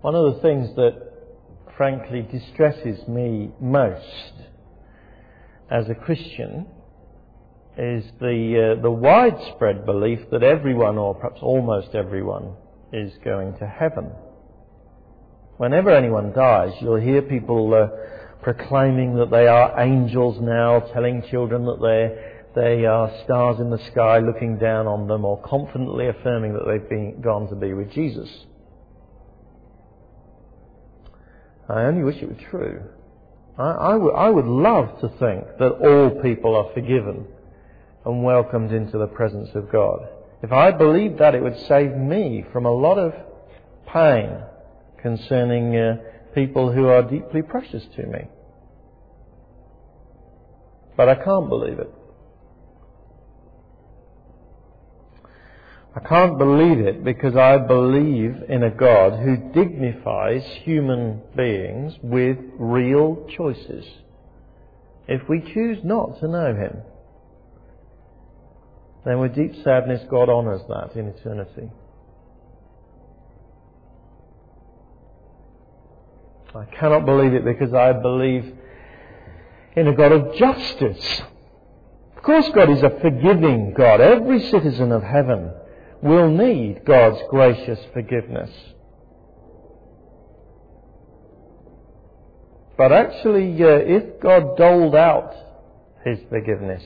One of the things that frankly distresses me most as a Christian is the, uh, the widespread belief that everyone, or perhaps almost everyone, is going to heaven. Whenever anyone dies, you'll hear people uh, proclaiming that they are angels now, telling children that they they are stars in the sky looking down on them, or confidently affirming that they've been, gone to be with Jesus. I only wish it were true. I, I, w- I would love to think that all people are forgiven and welcomed into the presence of God. If I believed that, it would save me from a lot of pain concerning uh, people who are deeply precious to me. But I can't believe it. I can't believe it because I believe in a God who dignifies human beings with real choices. If we choose not to know Him, then with deep sadness God honours that in eternity. I cannot believe it because I believe in a God of justice. Of course God is a forgiving God. Every citizen of heaven will need God's gracious forgiveness. But actually, uh, if God doled out His forgiveness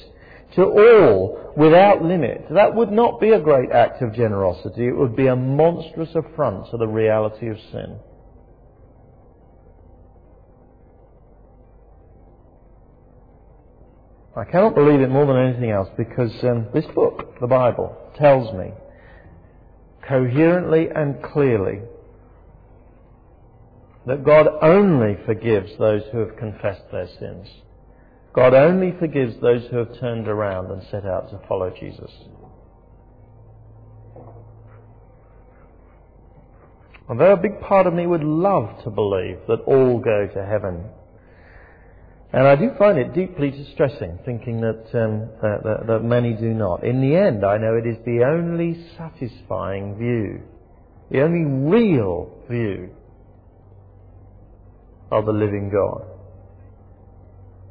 to all without limit, that would not be a great act of generosity. It would be a monstrous affront to the reality of sin. I cannot believe it more than anything else because um, this book, the Bible, tells me coherently and clearly that God only forgives those who have confessed their sins. God only forgives those who have turned around and set out to follow Jesus. Although a big part of me would love to believe that all go to heaven, and I do find it deeply distressing thinking that, um, that, that, that, many do not. In the end, I know it is the only satisfying view, the only real view of the living God.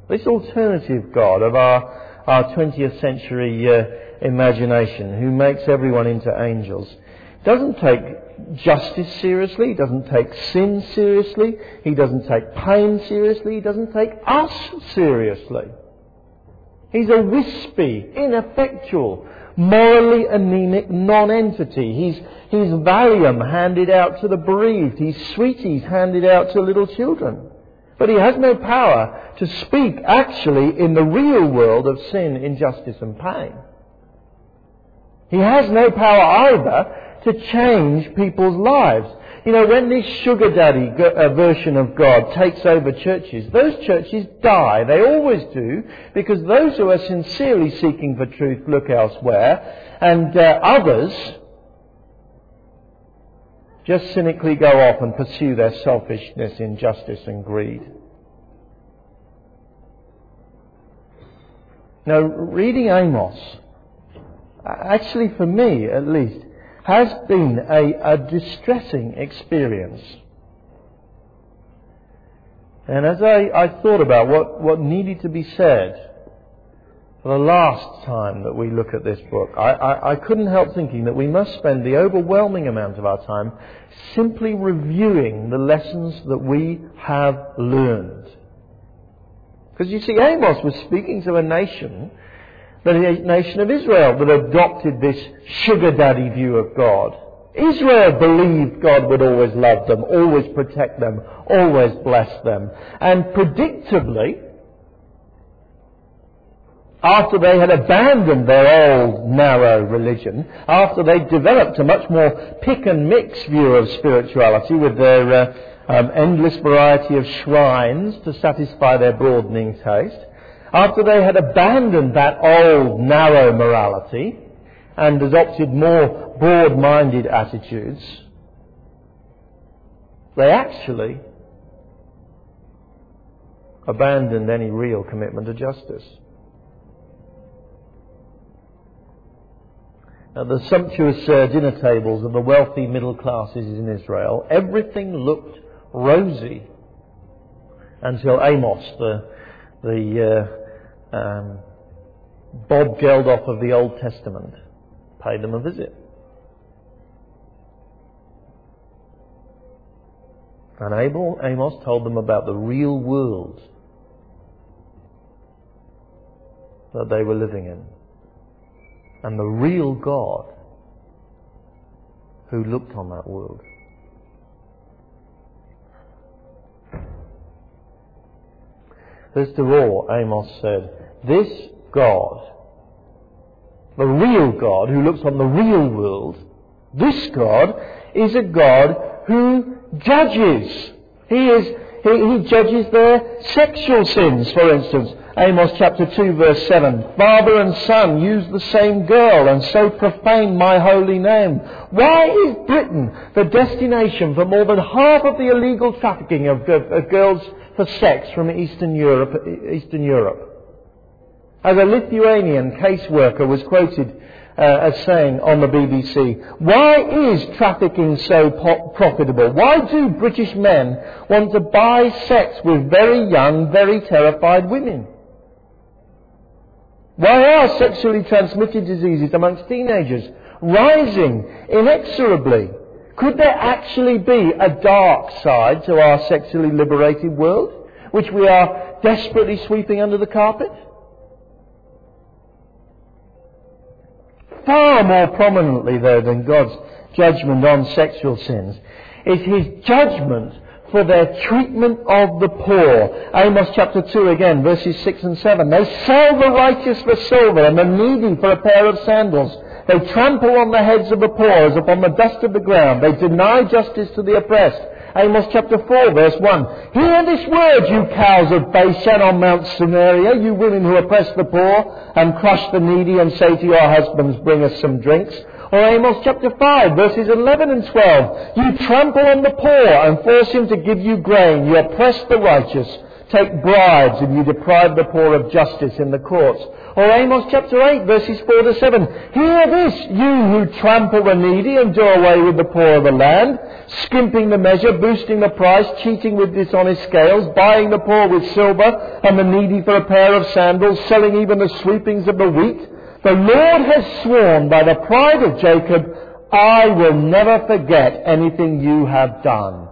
This alternative God of our, our 20th century uh, imagination, who makes everyone into angels, doesn't take justice seriously, he doesn't take sin seriously, he doesn't take pain seriously, he doesn't take us seriously. He's a wispy, ineffectual, morally anemic non-entity. He's, he's Valium handed out to the bereaved. He's sweeties handed out to little children. But he has no power to speak actually in the real world of sin, injustice and pain. He has no power either to change people's lives. You know, when this sugar daddy uh, version of God takes over churches, those churches die. They always do, because those who are sincerely seeking for truth look elsewhere, and uh, others just cynically go off and pursue their selfishness, injustice, and greed. Now, reading Amos, actually for me at least, has been a, a distressing experience. And as I, I thought about what, what needed to be said for the last time that we look at this book, I, I, I couldn't help thinking that we must spend the overwhelming amount of our time simply reviewing the lessons that we have learned. Because you see, Amos was speaking to a nation the nation of Israel that adopted this sugar daddy view of God. Israel believed God would always love them, always protect them, always bless them. And predictably, after they had abandoned their old narrow religion, after they developed a much more pick and mix view of spirituality with their uh, um, endless variety of shrines to satisfy their broadening taste, after they had abandoned that old narrow morality and adopted more broad-minded attitudes, they actually abandoned any real commitment to justice. at the sumptuous uh, dinner tables of the wealthy middle classes in Israel, everything looked rosy until Amos, the, the uh, um, Bob Geldof of the Old Testament, paid them a visit. And Abel, Amos told them about the real world that they were living in. And the real God who looked on that world. First of all, Amos said, this God, the real God who looks on the real world, this God is a God who judges. He is, he, he judges their sexual sins, for instance. Amos chapter 2 verse 7. Father and son use the same girl and so profane my holy name. Why is Britain the destination for more than half of the illegal trafficking of, of, of girls for sex from Eastern Europe, Eastern Europe? As a Lithuanian caseworker was quoted uh, as saying on the BBC, why is trafficking so po- profitable? Why do British men want to buy sex with very young, very terrified women? Why are sexually transmitted diseases amongst teenagers rising inexorably? Could there actually be a dark side to our sexually liberated world, which we are desperately sweeping under the carpet? Far more prominently, though, than God's judgment on sexual sins, is His judgment for their treatment of the poor. Amos chapter 2 again, verses 6 and 7. They sell the righteous for silver and the needy for a pair of sandals. They trample on the heads of the poor as upon the dust of the ground. They deny justice to the oppressed. Amos chapter 4 verse 1. Hear this word, you cows of Bashan on Mount Samaria, you women who oppress the poor and crush the needy and say to your husbands, bring us some drinks. Or Amos chapter 5 verses 11 and 12. You trample on the poor and force him to give you grain. You oppress the righteous, take bribes, and you deprive the poor of justice in the courts. Or Amos chapter 8 verses 4 to 7. Hear this, you who trample the needy and do away with the poor of the land, skimping the measure, boosting the price, cheating with dishonest scales, buying the poor with silver and the needy for a pair of sandals, selling even the sweepings of the wheat. The Lord has sworn by the pride of Jacob, I will never forget anything you have done.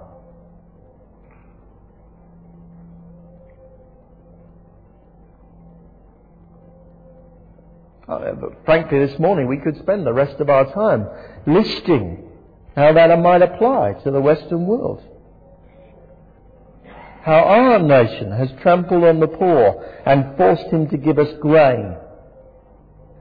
Uh, frankly, this morning we could spend the rest of our time listing how that might apply to the Western world. How our nation has trampled on the poor and forced him to give us grain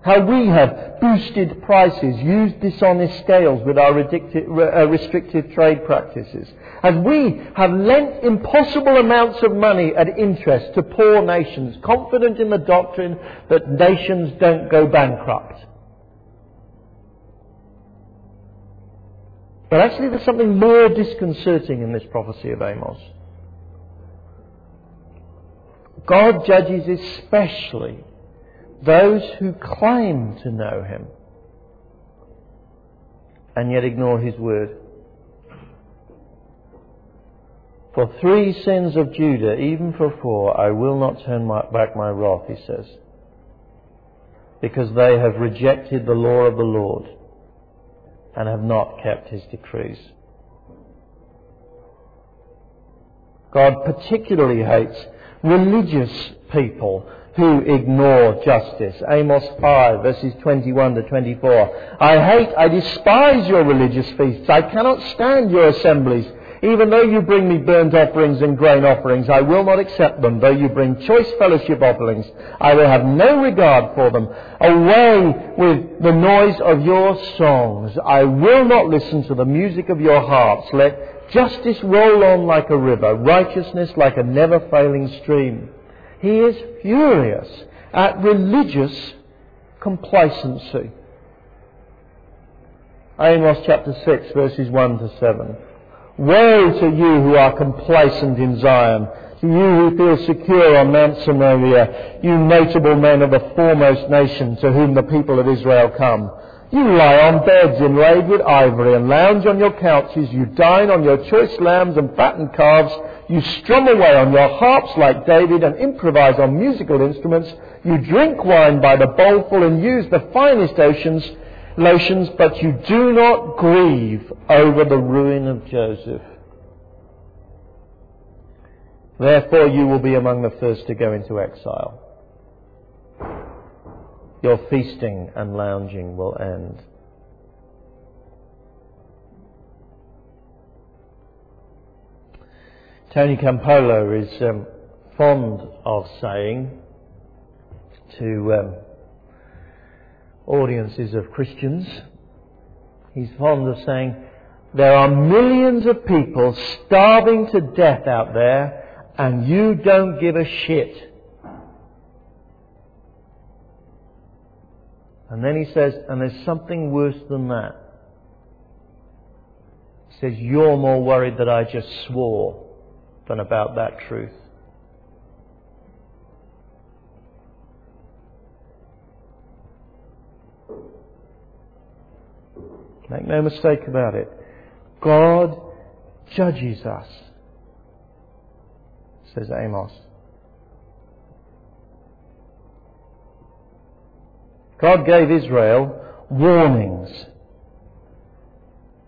how we have boosted prices, used dishonest scales with our uh, restrictive trade practices. As we have lent impossible amounts of money at interest to poor nations, confident in the doctrine that nations don't go bankrupt. But actually there's something more disconcerting in this prophecy of Amos. God judges especially those who claim to know him and yet ignore his word. For three sins of Judah, even for four, I will not turn my, back my wrath, he says, because they have rejected the law of the Lord and have not kept his decrees. God particularly hates religious people who ignore justice. Amos 5 verses 21 to 24. I hate, I despise your religious feasts. I cannot stand your assemblies. Even though you bring me burnt offerings and grain offerings, I will not accept them. Though you bring choice fellowship offerings, I will have no regard for them. Away with the noise of your songs. I will not listen to the music of your harps. Let justice roll on like a river, righteousness like a never failing stream. He is furious at religious complacency. Amos chapter 6 verses 1 to 7. Woe to you who are complacent in Zion, to you who feel secure on Mount Samaria, you notable men of the foremost nation to whom the people of Israel come. You lie on beds inlaid with ivory and lounge on your couches. You dine on your choice lambs and fattened calves. You strum away on your harps like David and improvise on musical instruments. You drink wine by the bowlful and use the finest oceans, lotions, but you do not grieve over the ruin of Joseph. Therefore you will be among the first to go into exile your feasting and lounging will end. Tony Campolo is um, fond of saying to um, audiences of Christians, he's fond of saying, there are millions of people starving to death out there and you don't give a shit. And then he says, and there's something worse than that. He says, you're more worried that I just swore than about that truth. Make no mistake about it. God judges us, says Amos. God gave Israel warnings.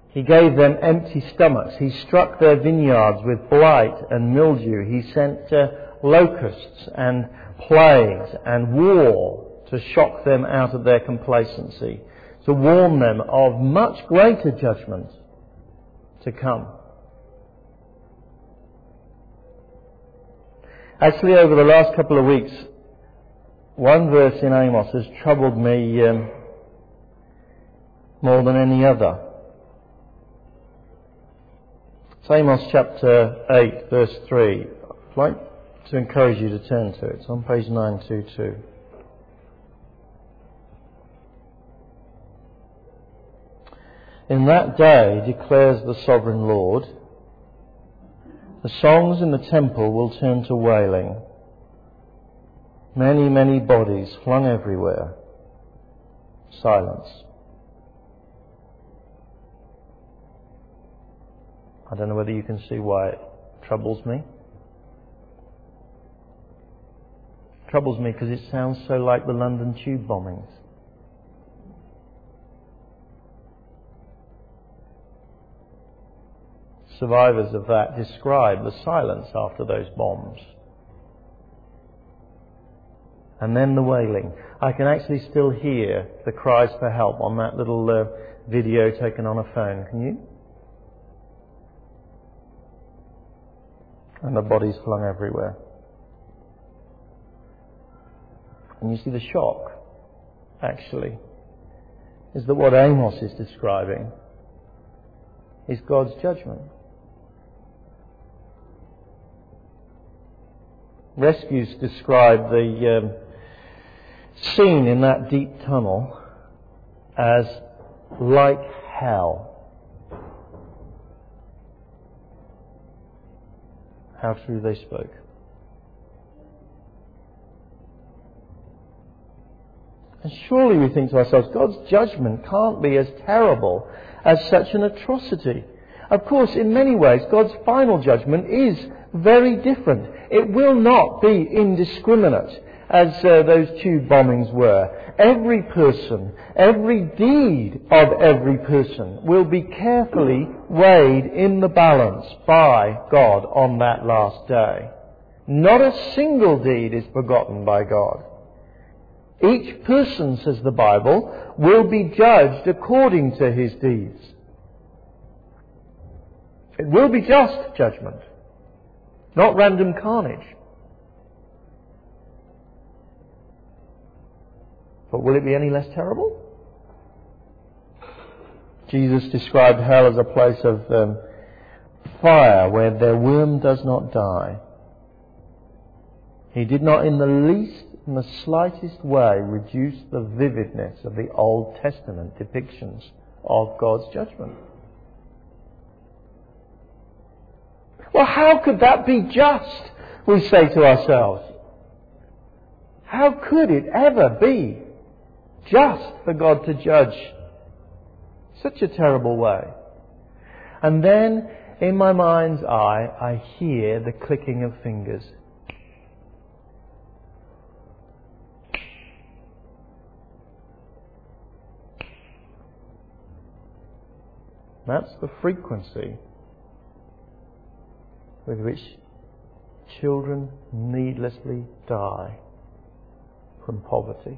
He gave them empty stomachs. He struck their vineyards with blight and mildew. He sent uh, locusts and plagues and war to shock them out of their complacency, to warn them of much greater judgment to come. Actually, over the last couple of weeks, one verse in Amos has troubled me um, more than any other. It's Amos chapter 8, verse 3. I'd like to encourage you to turn to it. It's on page 922. In that day, declares the sovereign Lord, the songs in the temple will turn to wailing Many, many bodies flung everywhere. Silence. I don't know whether you can see why it troubles me. It troubles me because it sounds so like the London tube bombings. Survivors of that describe the silence after those bombs and then the wailing. I can actually still hear the cries for help on that little uh, video taken on a phone. Can you? And the bodies flung everywhere. And you see the shock, actually, is that what Amos is describing is God's judgment. Rescues describe the um, scene in that deep tunnel as like hell. How true they spoke. And surely we think to ourselves, God's judgment can't be as terrible as such an atrocity. Of course, in many ways, God's final judgment is very different. It will not be indiscriminate as uh, those two bombings were. Every person, every deed of every person will be carefully weighed in the balance by God on that last day. Not a single deed is forgotten by God. Each person, says the Bible, will be judged according to his deeds. It will be just judgment, not random carnage. But will it be any less terrible? Jesus described hell as a place of um, fire where their worm does not die. He did not in the least, in the slightest way, reduce the vividness of the Old Testament depictions of God's judgment. Well, how could that be just? We say to ourselves. How could it ever be just for God to judge Such a terrible way. And then, in my mind's eye, I hear the clicking of fingers. That's the frequency with which children needlessly die from poverty.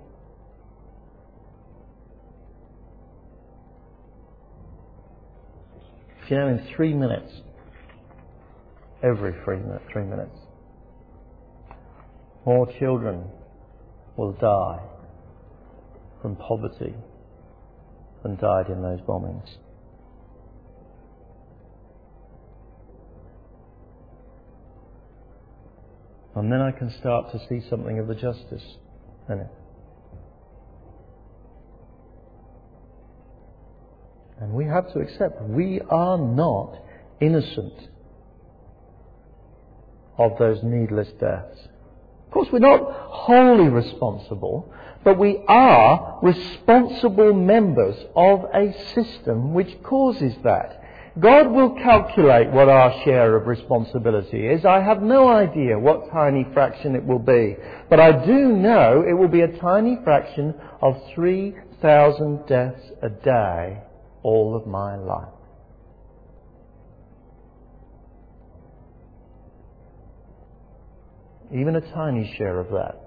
You know, in three minutes, every three, three minutes, more children will die from poverty than died in those bombings. And then I can start to see something of the justice in it. And we have to accept we are not innocent of those needless deaths. Of course, we're not wholly responsible, but we are responsible members of a system which causes that. God will calculate what our share of responsibility is. I have no idea what tiny fraction it will be, but I do know it will be a tiny fraction of 3,000 deaths a day all of my life. Even a tiny share of that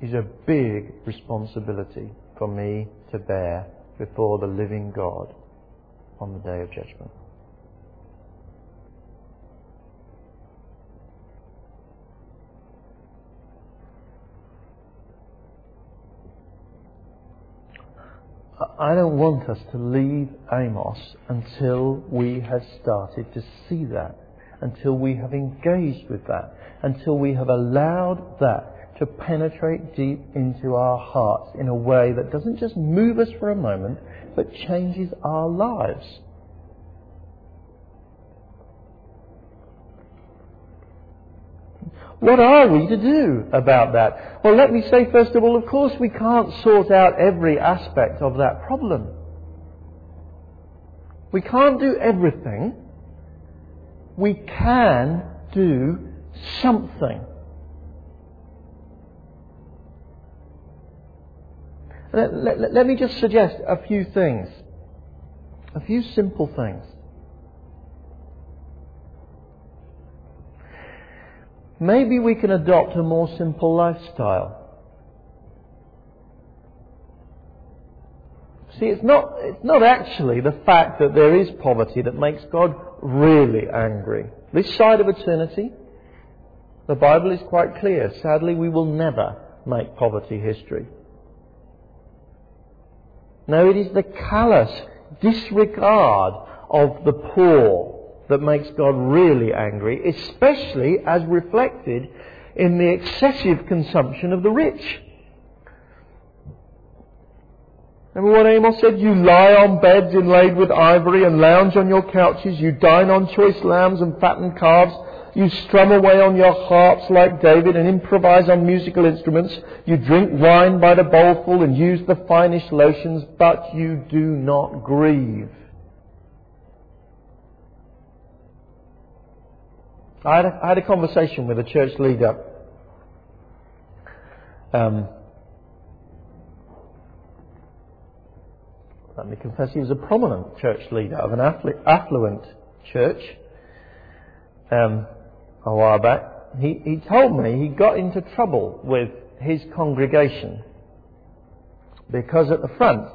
is a big responsibility for me to bear before the living God on the day of judgment. I don't want us to leave Amos until we have started to see that, until we have engaged with that, until we have allowed that to penetrate deep into our hearts in a way that doesn't just move us for a moment, but changes our lives. What are we to do about that? Well, let me say first of all, of course, we can't sort out every aspect of that problem. We can't do everything. We can do something. Let, let, let me just suggest a few things, a few simple things. Maybe we can adopt a more simple lifestyle. See, it's not, it's not actually the fact that there is poverty that makes God really angry. This side of eternity, the Bible is quite clear. Sadly, we will never make poverty history. No, it is the callous disregard of the poor that makes God really angry, especially as reflected in the excessive consumption of the rich. Remember what Amos said? You lie on beds inlaid with ivory and lounge on your couches. You dine on choice lambs and fattened calves. You strum away on your harps like David and improvise on musical instruments. You drink wine by the bowlful and use the finest lotions, but you do not grieve. I had a, I had a conversation with a church leader. Um, let me confess, he was a prominent church leader of an affluent church. Um, a while back, he, he told me he got into trouble with his congregation because at the front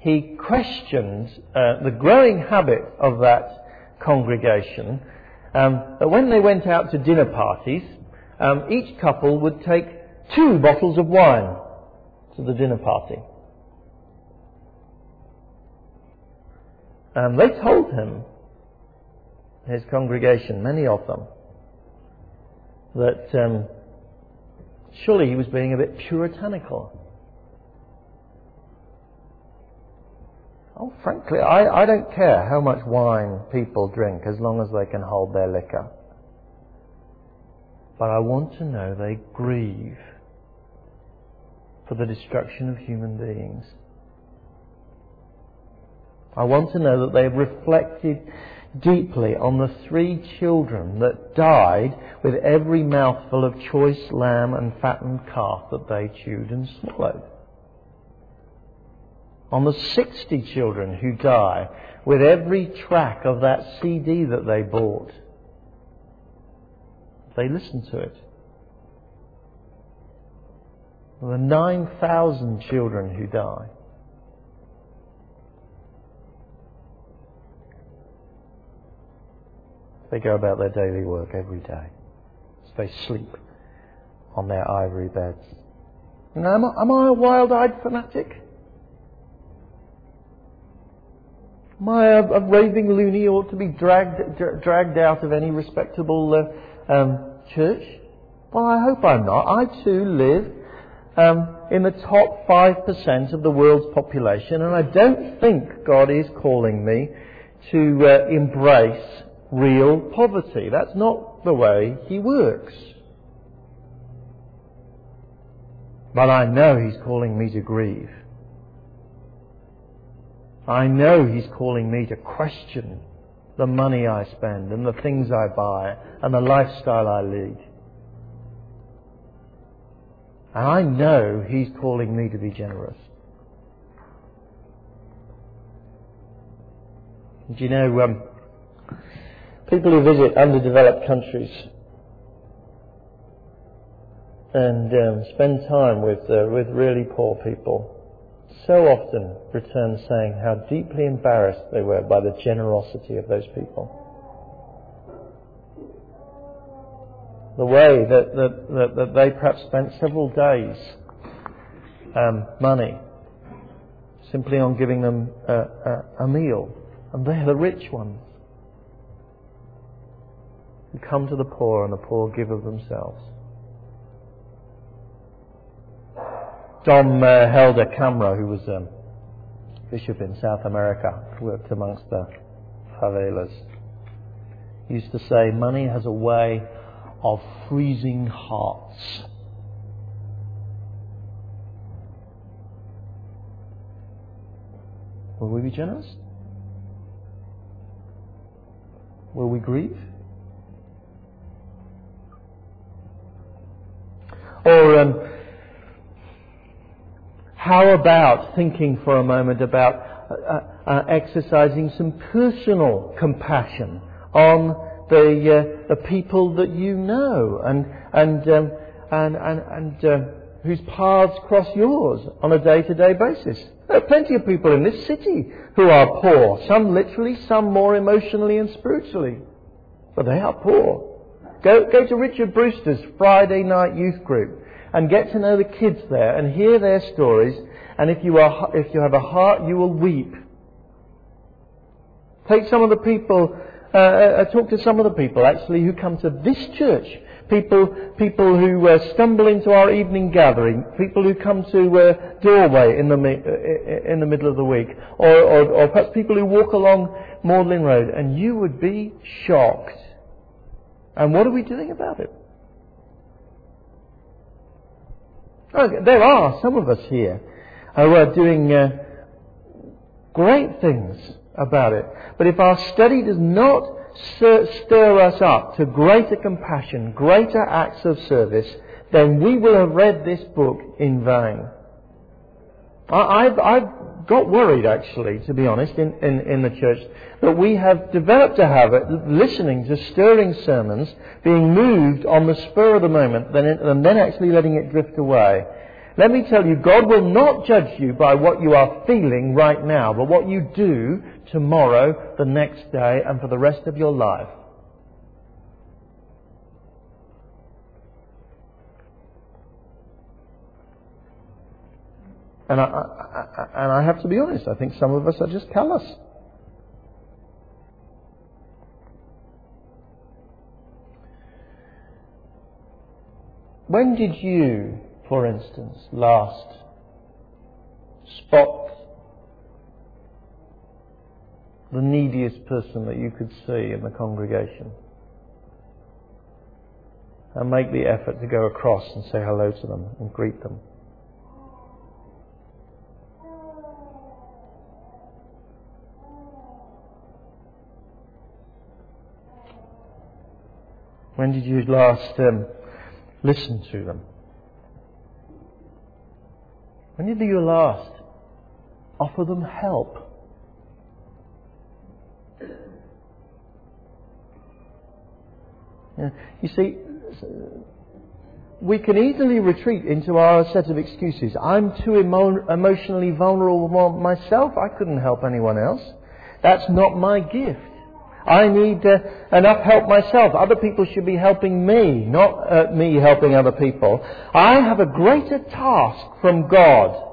he questioned uh, the growing habit of that congregation um, that when they went out to dinner parties, um, each couple would take two bottles of wine to the dinner party. And they told him, his congregation, many of them, that um, surely he was being a bit puritanical. Oh, frankly, I, I don't care how much wine people drink as long as they can hold their liquor. But I want to know they grieve for the destruction of human beings. I want to know that they've reflected deeply on the three children that died with every mouthful of choice lamb and fattened calf that they chewed and swallowed. On the 60 children who die with every track of that CD that they bought. They listen to it. The 9,000 children who die. They go about their daily work every day. They sleep on their ivory beds. am, I, am I a wild-eyed fanatic? I a, raving loony ought to be dragged, dragged out of any respectable uh, um, church? Well, I hope I'm not. I too live um, in the top 5% of the world's population, and I don't think God is calling me to uh, embrace real poverty. That's not the way He works. But I know He's calling me to grieve. I know He's calling me to question the money I spend and the things I buy and the lifestyle I lead. And I know He's calling me to be generous. Do you know, um, people who visit underdeveloped countries and um, spend time with, uh, with really poor people so often return saying how deeply embarrassed they were by the generosity of those people. The way that, that, that, that they perhaps spent several days, um, money, simply on giving them a, a, a meal. And they're the rich ones who come to the poor and the poor give of themselves. Dom uh, Helder who was a um, bishop in South America, worked amongst the favelas. Used to say, money has a way of freezing hearts. Will we be generous? Will we grieve? Or um, how about thinking for a moment about uh, uh, uh, exercising some personal compassion on the, uh, the people that you know and, and, um, and, and, and uh, whose paths cross yours on a day-to-day basis? There are plenty of people in this city who are poor, some literally, some more emotionally and spiritually. But they are poor. Go, go to Richard Brewster's Friday night youth group and get to know the kids there and hear their stories. And if you, are, if you have a heart, you will weep. Take some of the people, uh, uh, uh, talk to some of the people actually who come to this church. People, people who uh, stumble into our evening gathering. People who come to uh, doorway in the, uh, in the middle of the week. Or, or, or perhaps people who walk along Magdalen Road. And you would be shocked. And what are we doing about it? there are some of us here who are doing uh, great things about it. But if our study does not stir us up to greater compassion, greater acts of service, then we will have read this book in vain. I've, I've got worried, actually, to be honest, in, in, in the church, that we have developed a habit of listening to stirring sermons, being moved on the spur of the moment, and then actually letting it drift away. Let me tell you, God will not judge you by what you are feeling right now, but what you do tomorrow, the next day, and for the rest of your life. And I, I, and I have to be honest, I think some of us are just callous. When did you, for instance, last spot the neediest person that you could see in the congregation and make the effort to go across and say hello to them and greet them? When did you last um, listen to them? When did you last offer them help? You see, we can easily retreat into our set of excuses. I'm too emo- emotionally vulnerable myself. I couldn't help anyone else. That's not my gift. I need uh, enough help myself. Other people should be helping me, not uh, me helping other people. I have a greater task from God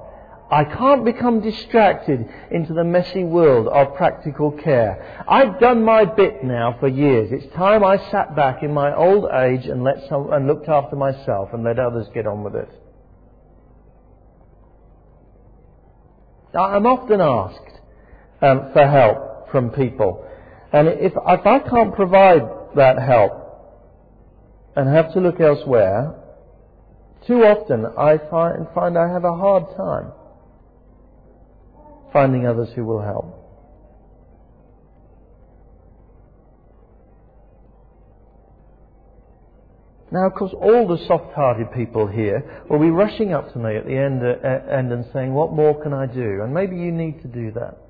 I can't become distracted into the messy world of practical care. I've done my bit now for years. It's time I sat back in my old age and, let some, and looked after myself and let others get on with it. I'm often asked um, for help from people. And if, if I can't provide that help and have to look elsewhere, too often I find, find I have a hard time finding others who will help. Now, of course, all the soft-hearted people here will be rushing up to me at the end, uh, end and saying, what more can I do? And maybe you need to do that.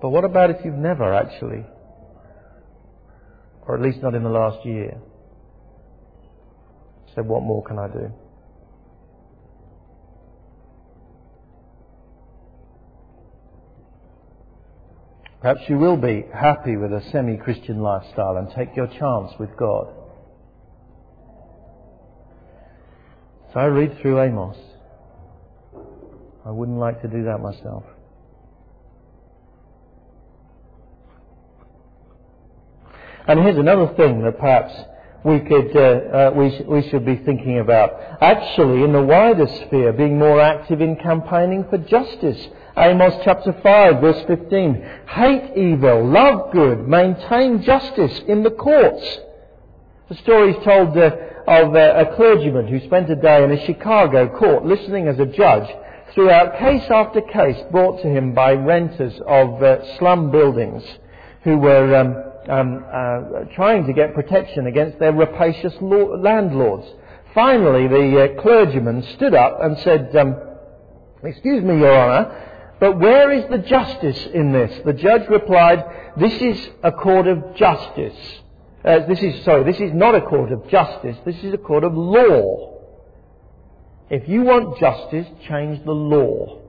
But what about if you've never actually, or at least not in the last year, said, what more can I do? Perhaps you will be happy with a semi Christian lifestyle and take your chance with God. So I read through Amos. I wouldn't like to do that myself. And here's another thing that perhaps we could uh, uh, we, sh- we should be thinking about. Actually, in the wider sphere, being more active in campaigning for justice Amos chapter 5 verse 15. Hate evil, love good, maintain justice in the courts. The story is told uh, of uh, a clergyman who spent a day in a Chicago court listening as a judge throughout case after case brought to him by renters of uh, slum buildings who were um, um, uh, trying to get protection against their rapacious landlords. Finally, the uh, clergyman stood up and said, um, Excuse me, Your Honour, but where is the justice in this? The judge replied, This is a court of justice. Uh, this is, sorry, this is not a court of justice, this is a court of law. If you want justice, change the law.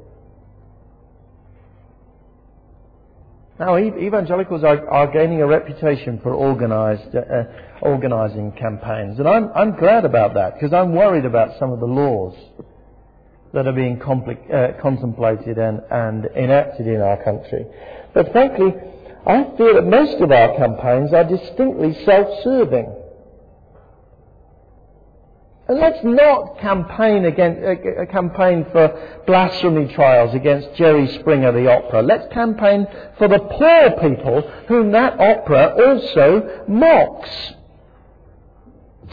Now, evangelicals are, are gaining a reputation for organized, uh, organizing campaigns, and I'm, I'm glad about that because I'm worried about some of the laws that are being compli- uh, contemplated and, and enacted in our country. But frankly, I feel that most of our campaigns are distinctly self-serving. And let's not campaign against, uh, campaign for blasphemy trials against Jerry Springer, the opera. Let's campaign for the poor people whom that opera also mocks.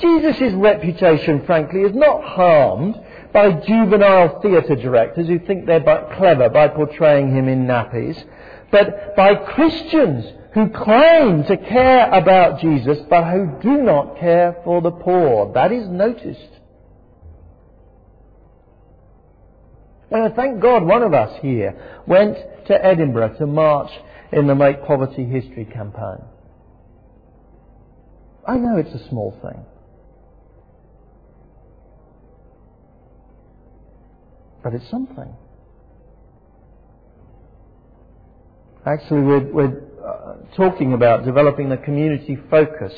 Jesus' reputation, frankly, is not harmed by juvenile theatre directors who think they're clever by portraying him in nappies, but by Christians who claim to care about Jesus but who do not care for the poor. That is noticed. Now, thank God one of us here went to Edinburgh to march in the Make Poverty History campaign. I know it's a small thing. but it's something. Actually, we're, we're uh, talking about developing a community focus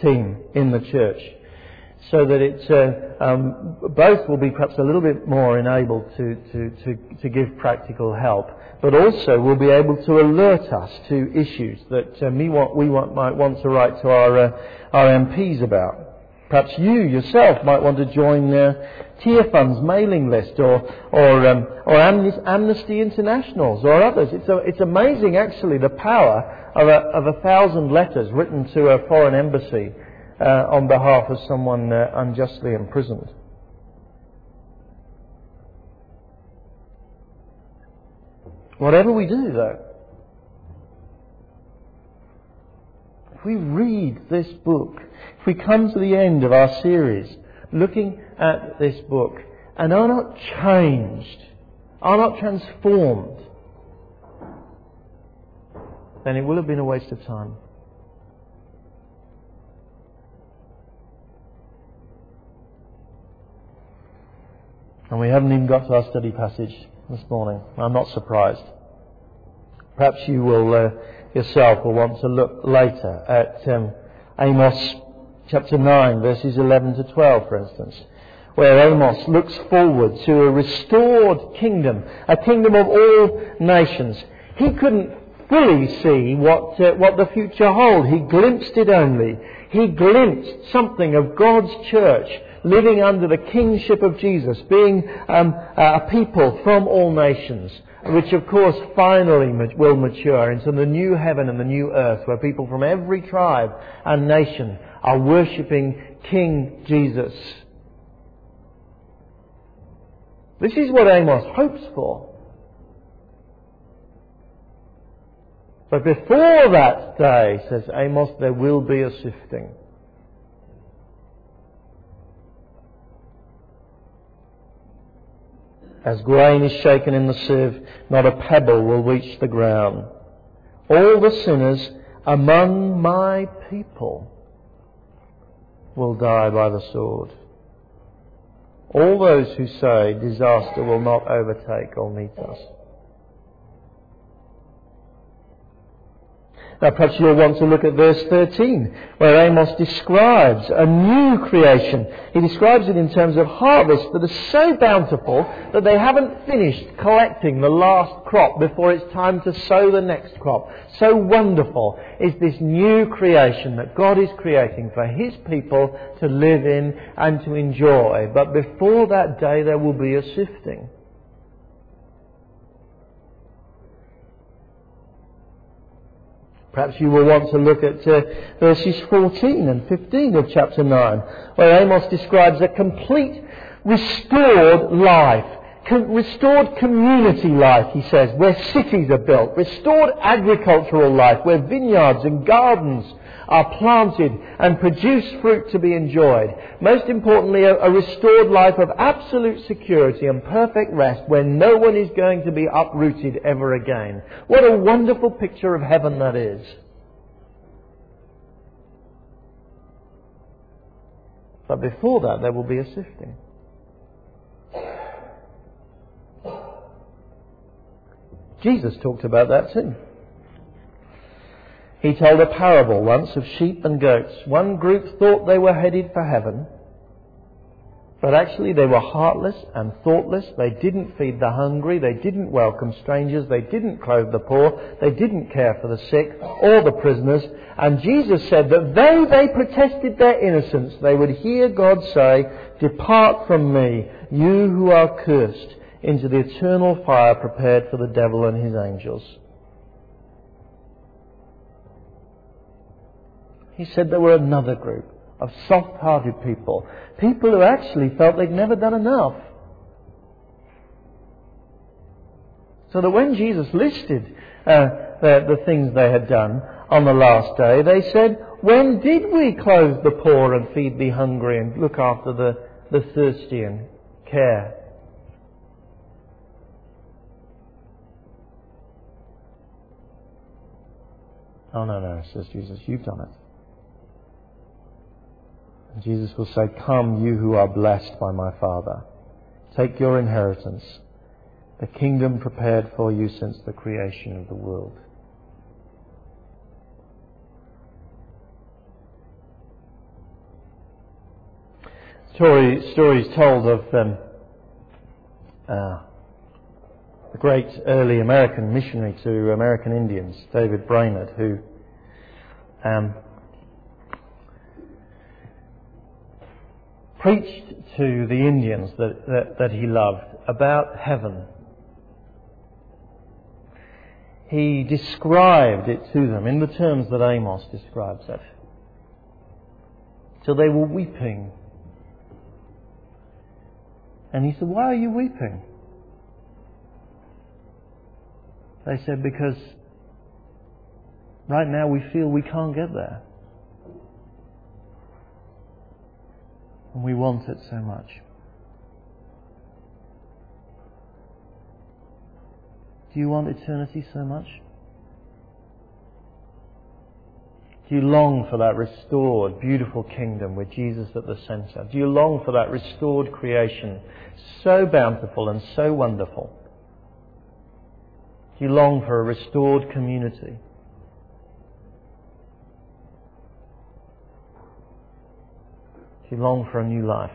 team in the church so that it uh, um, both will be perhaps a little bit more enabled to, to, to, to, give practical help, but also will be able to alert us to issues that uh, we, want, we want, might want to write to our, uh, our MPs about. Perhaps you yourself might want to join the Tearfund's mailing list or, or, um, or Amnesty International's or others. It's, a, it's amazing, actually, the power of a, of a thousand letters written to a foreign embassy uh, on behalf of someone uh, unjustly imprisoned. Whatever we do, though, if we read this book, if we come to the end of our series looking at this book and are not changed, are not transformed, then it will have been a waste of time. And we haven't even got to our study passage this morning. I'm not surprised. Perhaps you will uh, yourself will want to look later at um, Amos chapter 9, verses 11 to 12, for instance, where Amos looks forward to a restored kingdom, a kingdom of all nations. He couldn't fully see what, uh, what the future holds. He glimpsed it only. He glimpsed something of God's church living under the kingship of Jesus, being um, a people from all nations, which of course finally will mature into the new heaven and the new earth, where people from every tribe and nation are worshipping King Jesus. This is what Amos hopes for. But before that day, says Amos, there will be a sifting. As grain is shaken in the sieve, not a pebble will reach the ground. All the sinners among my people will die by the sword. All those who say disaster will not overtake or meet us. Now perhaps you'll want to look at verse 13, where Amos describes a new creation. He describes it in terms of harvest that is so bountiful that they haven't finished collecting the last crop before it's time to sow the next crop. So wonderful is this new creation that God is creating for His people to live in and to enjoy. But before that day there will be a sifting. Perhaps you will want to look at uh, verses 14 and 15 of chapter 9, where Amos describes a complete restored life, com- restored community life, he says, where cities are built, restored agricultural life, where vineyards and gardens are planted and produce fruit to be enjoyed. Most importantly, a, a restored life of absolute security and perfect rest where no one is going to be uprooted ever again. What a wonderful picture of heaven that is. But before that, there will be a sifting. Jesus talked about that too. He told a parable once of sheep and goats. One group thought they were headed for heaven, but actually they were heartless and thoughtless. They didn't feed the hungry. They didn't welcome strangers. They didn't clothe the poor. They didn't care for the sick or the prisoners. And Jesus said that though they protested their innocence, they would hear God say, Depart from me, you who are cursed, into the eternal fire prepared for the devil and his angels. He said there were another group of soft-hearted people, people who actually felt they'd never done enough. So that when Jesus listed uh, the, the things they had done on the last day, they said, When did we clothe the poor and feed the hungry and look after the, the thirsty and care? Oh, no, no, says Jesus, you've done it. Jesus will say, Come, you who are blessed by my Father. Take your inheritance, the kingdom prepared for you since the creation of the world. Story, stories told of um, uh, the great early American missionary to American Indians, David Brainerd, who um, preached to the Indians that, that, that he loved about heaven. He described it to them in the terms that Amos describes it. Till they were weeping. And he said, Why are you weeping? They said, Because right now we feel we can't get there. And we want it so much. Do you want eternity so much? Do you long for that restored, beautiful kingdom with Jesus at the centre? Do you long for that restored creation, so bountiful and so wonderful? Do you long for a restored community? You long for a new life?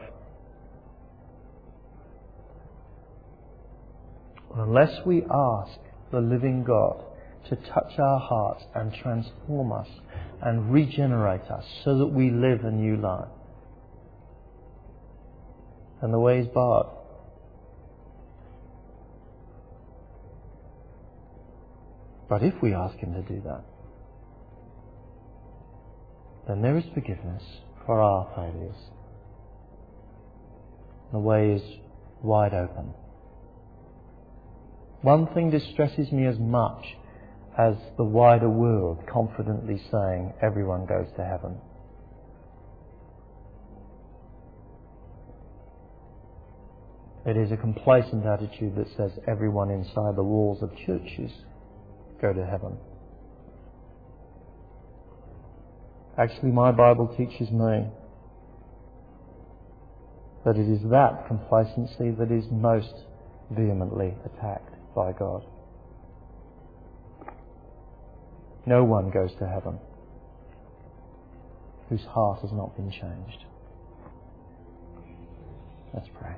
Unless we ask the living God to touch our hearts and transform us and regenerate us so that we live a new life. And the way is barred. But if we ask Him to do that, then there is forgiveness for our failures. The way is wide open. One thing distresses me as much as the wider world confidently saying everyone goes to heaven. It is a complacent attitude that says everyone inside the walls of churches go to heaven. Actually, my Bible teaches me that it is that complacency that is most vehemently attacked by God. No one goes to heaven whose heart has not been changed. Let's pray.